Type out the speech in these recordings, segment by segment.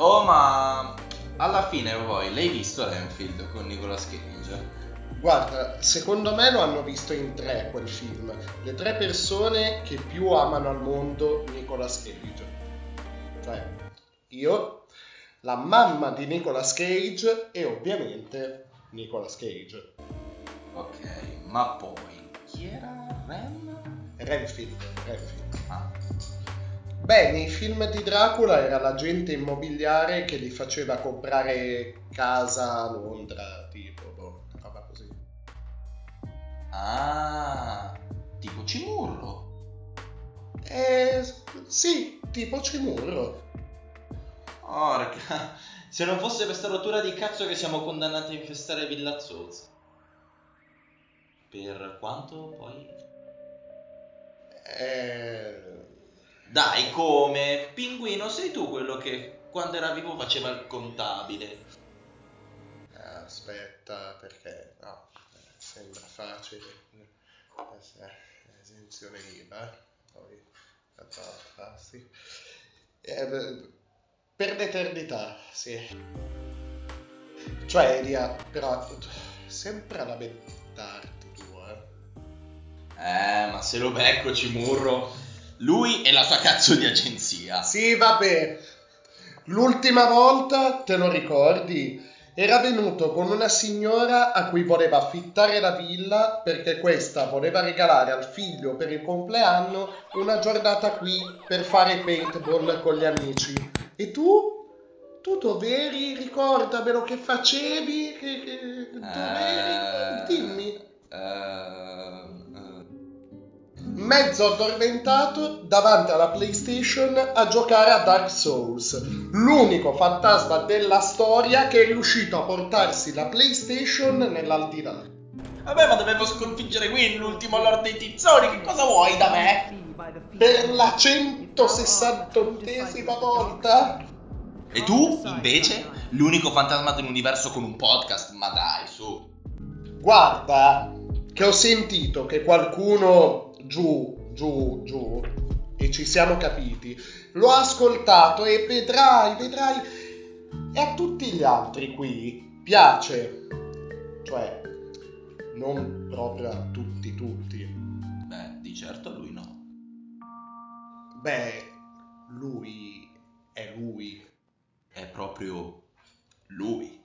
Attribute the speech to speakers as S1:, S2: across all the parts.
S1: ma alla fine poi l'hai visto Renfield con Nicolas Cage?
S2: Guarda, secondo me lo hanno visto in tre quel film. Le tre persone che più amano al mondo Nicolas Cage. Cioè, io, la mamma di Nicolas Cage e ovviamente Nicolas Cage.
S1: Ok, ma poi chi era Ren?
S2: Renfield, Renfield. Beh, nei film di Dracula era l'agente immobiliare che gli faceva comprare casa a Londra, tipo, boh, una roba così.
S1: ah tipo Cimurro.
S2: Eh, sì, tipo Cimurro.
S1: Porca, se non fosse per sta rottura di cazzo che siamo condannati a infestare Villa Zozza. Per quanto poi?
S2: Eh,
S1: Dai, come? Pinguino, sei tu quello che quando era vivo faceva il contabile.
S2: aspetta, perché no, eh, sembra facile. Eh, Esenzione IVA, poi ah, sì. Eh, beh, per l'eternità, sì. Cioè, Elia, però sempre a lamentarti tu, eh.
S1: Eh, ma se lo becco Cimurro, lui e la sua cazzo di agenzia.
S2: Sì, vabbè. L'ultima volta, te lo ricordi? Era venuto con una signora a cui voleva affittare la villa perché questa voleva regalare al figlio per il compleanno una giornata qui per fare paintball con gli amici. E tu? Tu dov'eri? Ricordamelo che facevi? Che, che... Dov'eri?
S1: Eh,
S2: Dimmi.
S1: eh.
S2: Mezzo addormentato davanti alla PlayStation a giocare a Dark Souls, l'unico fantasma della storia che è riuscito a portarsi la PlayStation nell'aldilà.
S1: Vabbè, ma dovevo sconfiggere qui l'ultimo Lord dei Tizzoni, che cosa vuoi da me?
S2: Per la 168esima volta?
S1: E tu, invece, l'unico fantasma dell'universo con un podcast, ma dai, su.
S2: Guarda, che ho sentito che qualcuno giù, giù, giù, e ci siamo capiti, l'ho ascoltato e vedrai, vedrai, e a tutti gli altri qui piace, cioè, non proprio a tutti, tutti.
S1: Beh, di certo a lui no.
S2: Beh, lui è lui.
S1: È proprio lui.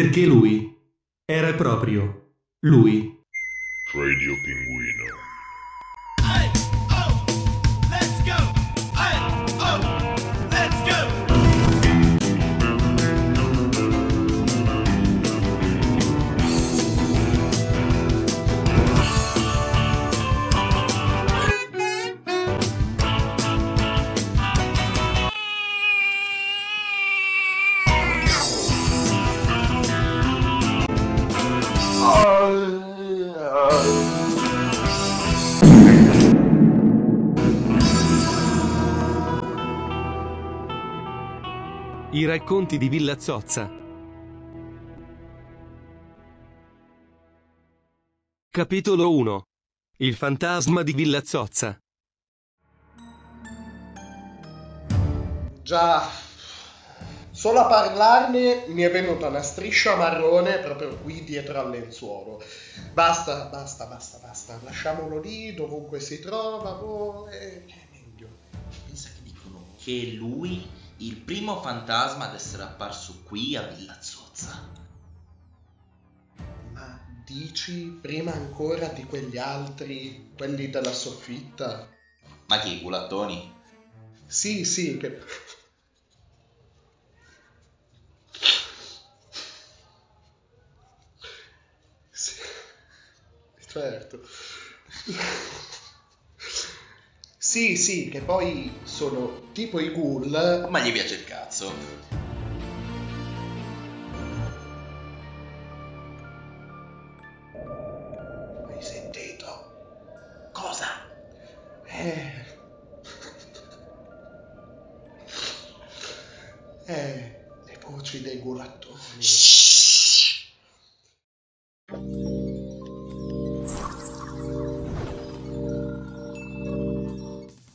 S3: Perché lui era proprio lui. I racconti di Villa Zozza. Capitolo 1. Il fantasma di Villa Zozza.
S2: Già, solo a parlarne mi è venuta una striscia marrone proprio qui dietro al lenzuolo. Basta, basta, basta, basta. Lasciamolo lì, dovunque si trova, boh, è è meglio.
S1: Pensa che dicono che lui il primo fantasma ad essere apparso qui a Villa Zozza.
S2: Ma dici prima ancora di quegli altri, quelli della soffitta?
S1: Ma chi, i culattoni?
S2: Sì, sì, che... Sì, certo. Sì, sì, che poi sono tipo i ghoul.
S1: Ma gli piace il cazzo.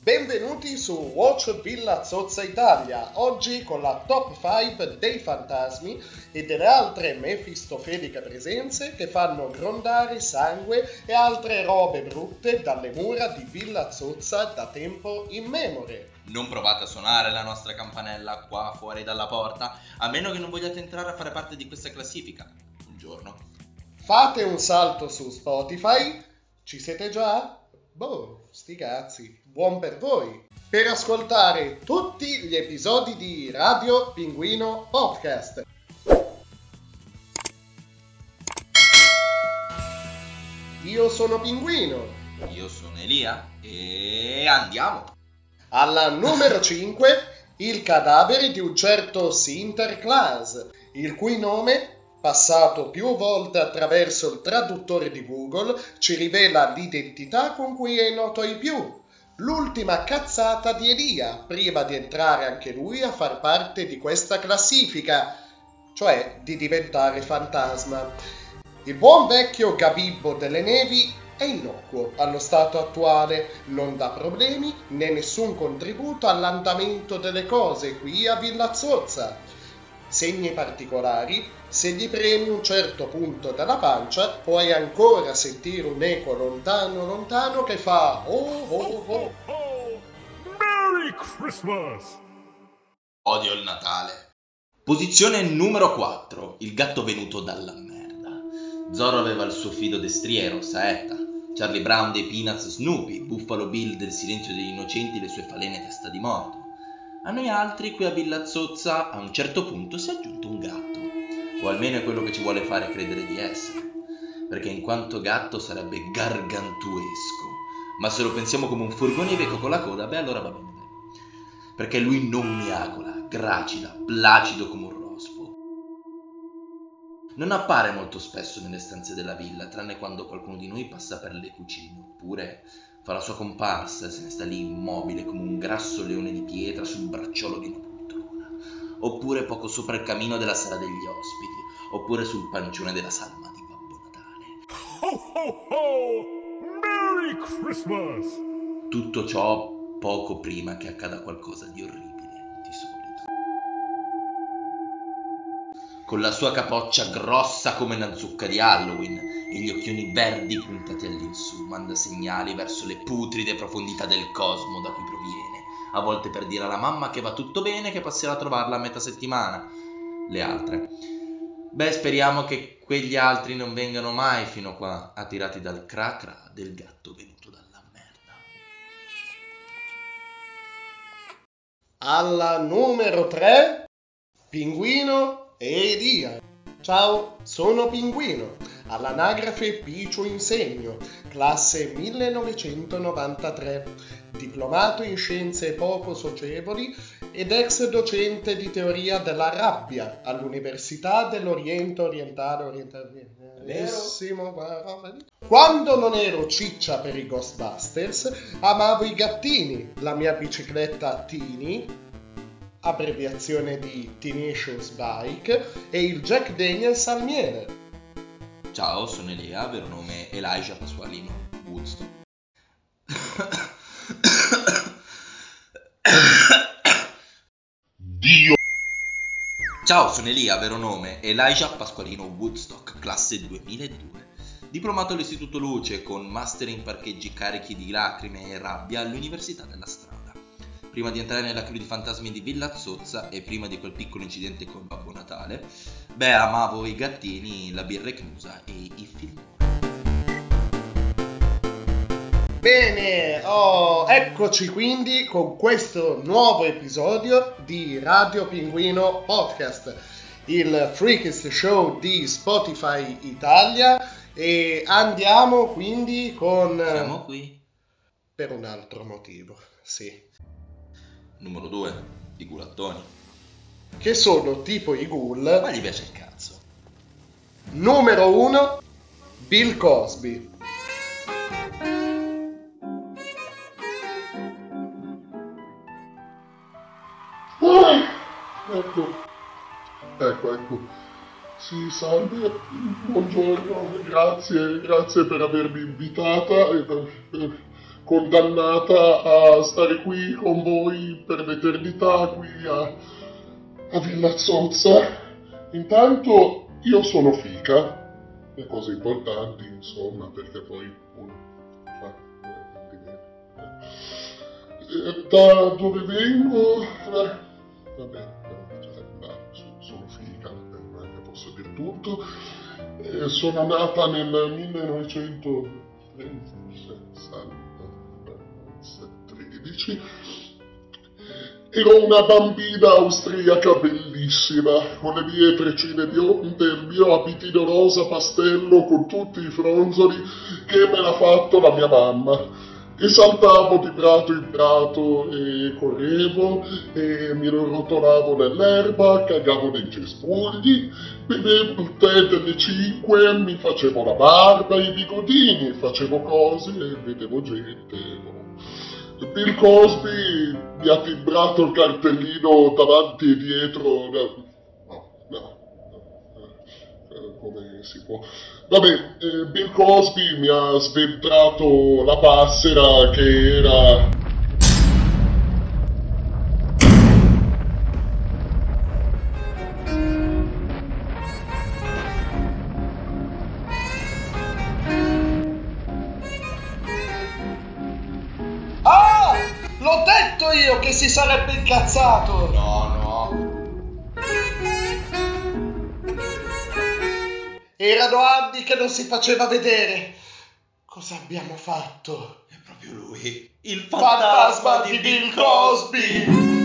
S2: Benvenuti su Watch Villa Zozza Italia, oggi con la top 5 dei fantasmi e delle altre mefistofeliche presenze che fanno grondare sangue e altre robe brutte dalle mura di Villa Zozza da tempo immemore.
S1: Non provate a suonare la nostra campanella qua fuori dalla porta, a meno che non vogliate entrare a fare parte di questa classifica. Un giorno.
S2: Fate un salto su Spotify, ci siete già? Boh, sti cazzi, buon per voi! Per ascoltare tutti gli episodi di Radio Pinguino Podcast. Io sono Pinguino.
S1: Io sono Elia e andiamo.
S2: Alla numero 5, il cadavere di un certo Sinterklaas, il cui nome, passato più volte attraverso il traduttore di Google, ci rivela l'identità con cui è noto ai più. L'ultima cazzata di Elia, prima di entrare anche lui a far parte di questa classifica, cioè di diventare fantasma. Il buon vecchio Gabibbo delle Nevi è innocuo allo stato attuale, non dà problemi né nessun contributo all'andamento delle cose qui a Villa Zozza. Segni particolari, se gli premi un certo punto della pancia, puoi ancora sentire un eco lontano lontano che fa oh oh oh.
S4: Oh, Merry Christmas!
S1: Odio il Natale. Posizione numero 4. Il gatto venuto dalla merda. Zorro aveva il suo fido destriero, Saetta. Charlie Brown dei Peanuts Snoopy. Buffalo Bill del Silenzio degli Innocenti le sue falene testa di morto. A noi altri qui a Villa Zozza a un certo punto si è aggiunto un gatto. O almeno è quello che ci vuole fare credere di essere. Perché in quanto gatto sarebbe gargantuesco. Ma se lo pensiamo come un furgone Iveco con la coda, beh allora va bene. Perché lui non miagola, gracida, placido come un rospo. Non appare molto spesso nelle stanze della villa, tranne quando qualcuno di noi passa per le cucine, oppure fa la sua comparsa e se ne sta lì immobile come un grasso leone di pietra sul bracciolo di una oppure poco sopra il camino della sala degli ospiti, oppure sul pancione della salma di Babbo Natale.
S4: Ho ho ho! Merry Christmas!
S1: Tutto ciò poco prima che accada qualcosa di orribile, di solito. Con la sua capoccia grossa come una zucca di Halloween e gli occhioni verdi puntati all'insù, manda segnali verso le putride profondità del cosmo da cui proviene, a volte per dire alla mamma che va tutto bene, che passerà a trovarla a metà settimana. Le altre. Beh, speriamo che quegli altri non vengano mai fino qua, attirati dal cracra del gatto venuto dalla merda.
S2: Alla numero 3, Pinguino e Elia. Ciao, sono Pinguino, all'anagrafe Picio Insegno, classe 1993, diplomato in scienze poco socievoli ed ex docente di teoria della rabbia all'Università dell'Oriente Orientale Orientalissimo. Quando non ero ciccia per i Ghostbusters, amavo i gattini, la mia bicicletta Tini, abbreviazione di Tenacious Bike, e il Jack Daniels al miele.
S1: Ciao, sono Elia, vero nome Elijah Pasqualino Woodstock.
S5: Dio
S1: Ciao, sono Elia, vero nome Elijah Pasqualino Woodstock, classe 2002. Diplomato all'Istituto Luce con master in parcheggi carichi di lacrime e rabbia all'Università della Strada. Prima di entrare nella crew di fantasmi di Villa Zozza e prima di quel piccolo incidente con Babbo Natale, beh, amavo i gattini, la birra chiusa e i film.
S2: Bene, oh, eccoci quindi con questo nuovo episodio di Radio Pinguino Podcast, il freakest show di Spotify Italia e andiamo quindi con...
S1: Siamo qui.
S2: Per un altro motivo, sì.
S1: Numero 2, i culattoni.
S2: Che sono tipo i ghoul.
S1: Ma gli piace il cazzo.
S2: Numero 1, Bill Cosby.
S6: Ecco, ecco, ecco. Sì, salve, buongiorno, grazie, grazie per avermi invitata e per, per- condannata a stare qui con voi per l'eternità, qui a, a Villa Zozza. Intanto io sono fica, le cose importanti, insomma, perché poi uno fa di me. Eh, Da dove vengo? Vabbè, cioè, no, so- sono figa, eh, non posso dire tutto. Eh, sono nata nel 1913. Ero una bambina austriaca bellissima, con le mie treccine bionde, il mio abitino rosa pastello con tutti i fronzoli che me l'ha fatto la mia mamma. E saltavo di prato in prato e correvo e mi rotolavo nell'erba, cagavo nei cespugli, bevevo il tè delle cinque, mi facevo la barba, i bigodini, facevo cose e vedevo gente. Bill Cosby mi ha timbrato il cartellino davanti e dietro. No, no, no, eh, come si può? Vabbè, eh, Bill Cosby mi ha sventrato la passera che era...
S2: Erano anni che non si faceva vedere. Cosa abbiamo fatto?
S1: È proprio lui. Il
S2: Fantasma di Bill Cosby!